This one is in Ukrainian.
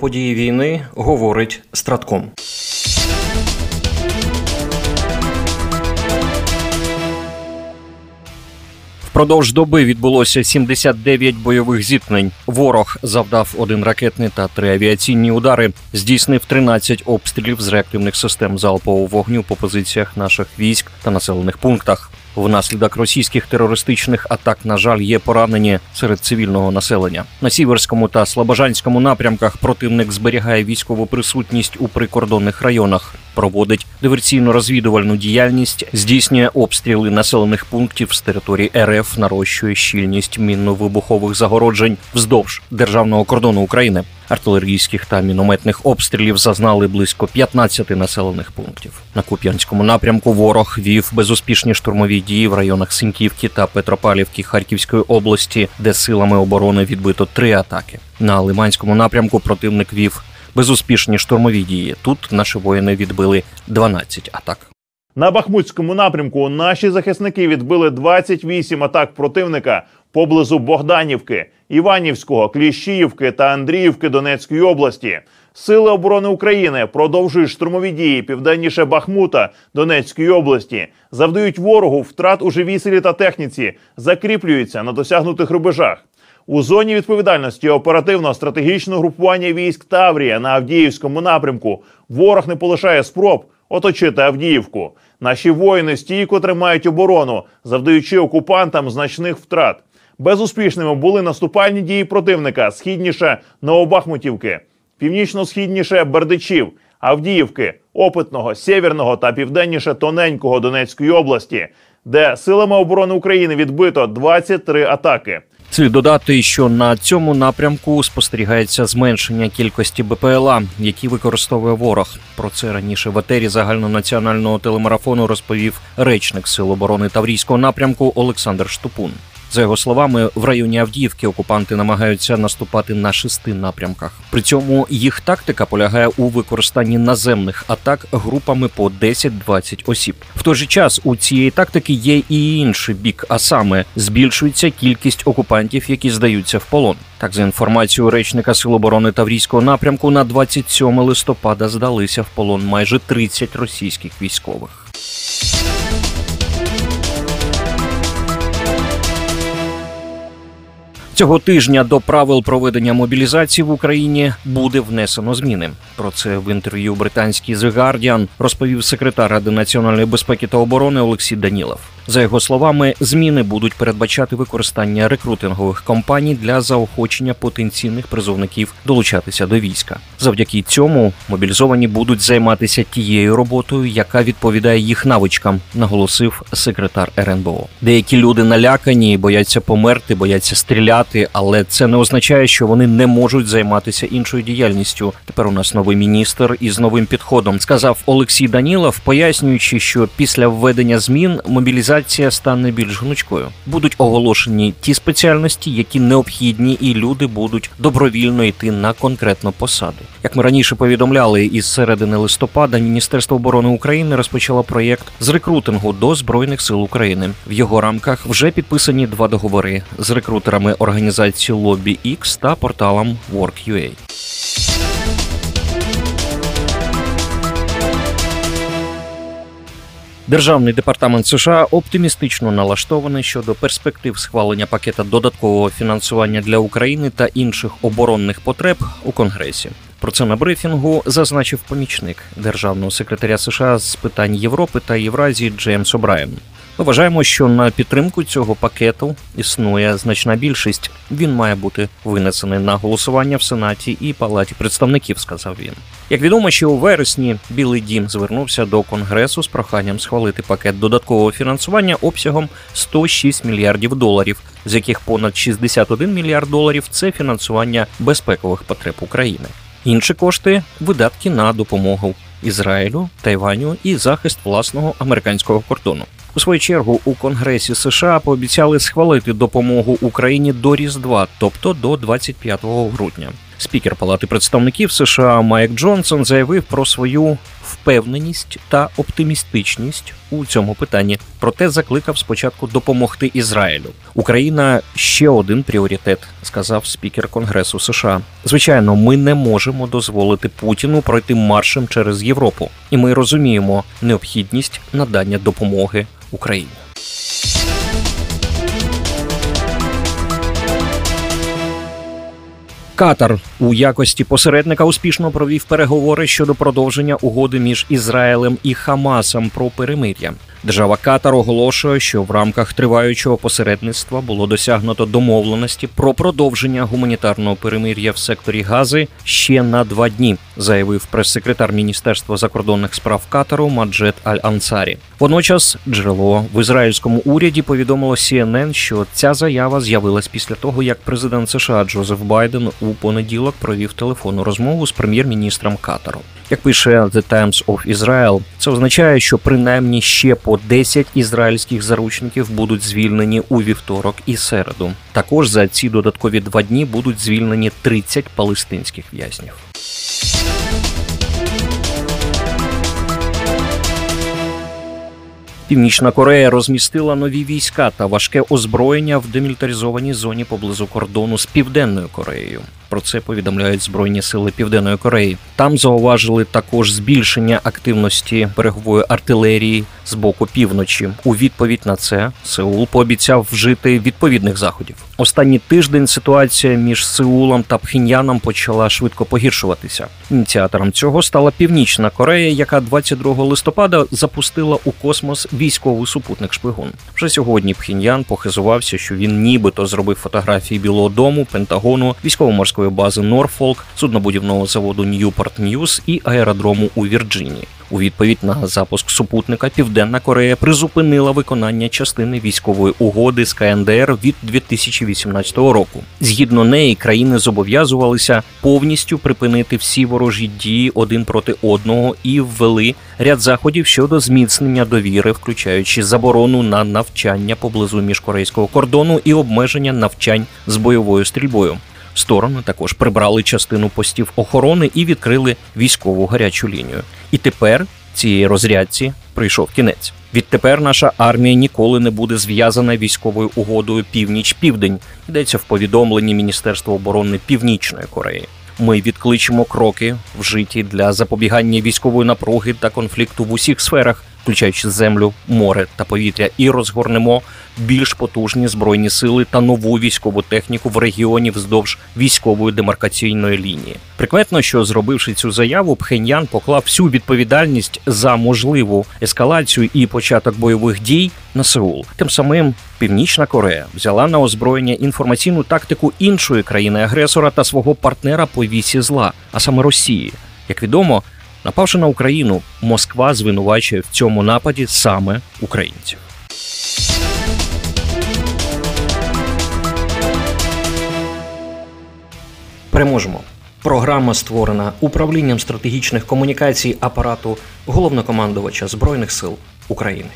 Події війни говорить Стратком. Впродовж доби відбулося 79 бойових зіткнень. Ворог завдав один ракетний та три авіаційні удари, здійснив 13 обстрілів з реактивних систем залпового вогню по позиціях наших військ та населених пунктах. Внаслідок російських терористичних атак, на жаль, є поранені серед цивільного населення. На сіверському та слобожанському напрямках противник зберігає військову присутність у прикордонних районах, проводить диверсійно-розвідувальну діяльність, здійснює обстріли населених пунктів з території РФ, нарощує щільність мінно-вибухових загороджень вздовж державного кордону України. Артилерійських та мінометних обстрілів зазнали близько 15 населених пунктів. На Куп'янському напрямку ворог вів безуспішні штурмові дії в районах Синьківки та Петропавлівки Харківської області, де силами оборони відбито три атаки. На Лиманському напрямку противник вів безуспішні штурмові дії. Тут наші воїни відбили 12 атак. На Бахмутському напрямку наші захисники відбили 28 атак противника поблизу Богданівки, Іванівського, Кліщіївки та Андріївки Донецької області. Сили оборони України продовжують штурмові дії південніше Бахмута Донецької області, завдають ворогу втрат у живій силі та техніці, закріплюються на досягнутих рубежах. У зоні відповідальності оперативно-стратегічного групування військ Таврія на Авдіївському напрямку ворог не полишає спроб оточити Авдіївку. Наші воїни стійко тримають оборону, завдаючи окупантам значних втрат. Безуспішними були наступальні дії противника східніше Новобахмутівки, північно-східніше Бердичів, Авдіївки, Опитного, Сєвєрного та південніше Тоненького Донецької області, де силами оборони України відбито 23 атаки. Слід додати, що на цьому напрямку спостерігається зменшення кількості БПЛА, які використовує ворог. Про це раніше в етері загальнонаціонального телемарафону розповів речник Сил оборони Таврійського напрямку Олександр Штупун. За його словами, в районі Авдіївки окупанти намагаються наступати на шести напрямках. При цьому їх тактика полягає у використанні наземних атак групами по 10-20 осіб. В той же час у цієї тактики є і інший бік, а саме збільшується кількість окупантів, які здаються в полон. Так, за інформацією речника Сил оборони Таврійського напрямку, на 27 листопада здалися в полон майже 30 російських військових. Цього тижня до правил проведення мобілізації в Україні буде внесено зміни. Про це в інтерв'ю британський The Guardian розповів секретар Ради національної безпеки та оборони Олексій Данілов. За його словами, зміни будуть передбачати використання рекрутингових компаній для заохочення потенційних призовників долучатися до війська. Завдяки цьому мобілізовані будуть займатися тією роботою, яка відповідає їх навичкам, наголосив секретар РНБО. Деякі люди налякані, бояться померти, бояться стріляти, але це не означає, що вони не можуть займатися іншою діяльністю. Тепер у нас новий міністр із новим підходом сказав Олексій Данілов, пояснюючи, що після введення змін мобілізація мобілізація стане більш гнучкою. Будуть оголошені ті спеціальності, які необхідні, і люди будуть добровільно йти на конкретну посаду. Як ми раніше повідомляли, із середини листопада Міністерство оборони України розпочало проєкт з рекрутингу до збройних сил України. В його рамках вже підписані два договори з рекрутерами організації Lobby X та порталом Work.ua. Державний департамент США оптимістично налаштований щодо перспектив схвалення пакета додаткового фінансування для України та інших оборонних потреб у Конгресі. Про це на брифінгу зазначив помічник державного секретаря США з питань Європи та Євразії Джеймс О'Брайен. Ми вважаємо, що на підтримку цього пакету існує значна більшість. Він має бути винесений на голосування в Сенаті і Палаті представників. Сказав він. Як відомо, що у вересні Білий Дім звернувся до Конгресу з проханням схвалити пакет додаткового фінансування обсягом 106 мільярдів доларів, з яких понад 61 мільярд доларів це фінансування безпекових потреб України. Інші кошти видатки на допомогу Ізраїлю, Тайваню і захист власного американського кордону. У свою чергу у Конгресі США пообіцяли схвалити допомогу Україні до Різдва, тобто до 25 грудня. Спікер Палати представників США Майк Джонсон заявив про свою впевненість та оптимістичність у цьому питанні. Проте закликав спочатку допомогти Ізраїлю. Україна ще один пріоритет, сказав спікер Конгресу США. Звичайно, ми не можемо дозволити Путіну пройти маршем через Європу, і ми розуміємо необхідність надання допомоги Україні. Катар у якості посередника успішно провів переговори щодо продовження угоди між Ізраїлем і Хамасом про перемир'я. Держава Катар оголошує, що в рамках триваючого посередництва було досягнуто домовленості про продовження гуманітарного перемир'я в секторі Гази ще на два дні, заявив прес-секретар Міністерства закордонних справ Катару Маджет Аль Ансарі. Водночас джерело в ізраїльському уряді повідомило CNN, що ця заява з'явилась після того, як президент США Джозеф Байден у понеділок провів телефонну розмову з прем'єр-міністром Катару. Як пише The Times of Israel, це означає, що принаймні ще по 10 ізраїльських заручників будуть звільнені у вівторок і середу. Також за ці додаткові два дні будуть звільнені 30 палестинських в'язнів. Північна Корея розмістила нові війська та важке озброєння в демілітаризованій зоні поблизу кордону з Південною Кореєю. Про це повідомляють Збройні сили Південної Кореї. Там зауважили також збільшення активності берегової артилерії з боку півночі. У відповідь на це Сеул пообіцяв вжити відповідних заходів. Останній тиждень ситуація між Сеулом та Пхіньяном почала швидко погіршуватися. Ініціатором цього стала Північна Корея, яка 22 листопада запустила у космос військовий супутник шпигун. Вже сьогодні Пхіньян похизувався, що він нібито зробив фотографії Білого Дому, Пентагону, військово-морської бази Норфолк, суднобудівного заводу Ньюпорт Ньюс і аеродрому у Вірджинії. У відповідь на запуск супутника Південна Корея призупинила виконання частини військової угоди з КНДР від 2018 року. Згідно неї, країни зобов'язувалися повністю припинити всі ворожі дії один проти одного і ввели ряд заходів щодо зміцнення довіри, включаючи заборону на навчання поблизу міжкорейського кордону і обмеження навчань з бойовою стрільбою. Сторони також прибрали частину постів охорони і відкрили військову гарячу лінію. І тепер цієї розрядці прийшов кінець. Відтепер наша армія ніколи не буде зв'язана військовою угодою північ-південь. Йдеться в повідомленні Міністерства оборони Північної Кореї. Ми відкличемо кроки вжиті для запобігання військової напруги та конфлікту в усіх сферах, включаючи землю, море та повітря, і розгорнемо більш потужні збройні сили та нову військову техніку в регіоні вздовж військової демаркаційної лінії. Прикметно, що зробивши цю заяву, Пхеньян поклав всю відповідальність за можливу ескалацію і початок бойових дій на Сеул. Тим самим Північна Корея взяла на озброєння інформаційну тактику іншої країни-агресора та свого партнера по вісі зла, а саме Росії. Як відомо, напавши на Україну, Москва звинувачує в цьому нападі саме українців. Переможемо. Програма створена управлінням стратегічних комунікацій апарату головнокомандувача Збройних сил України.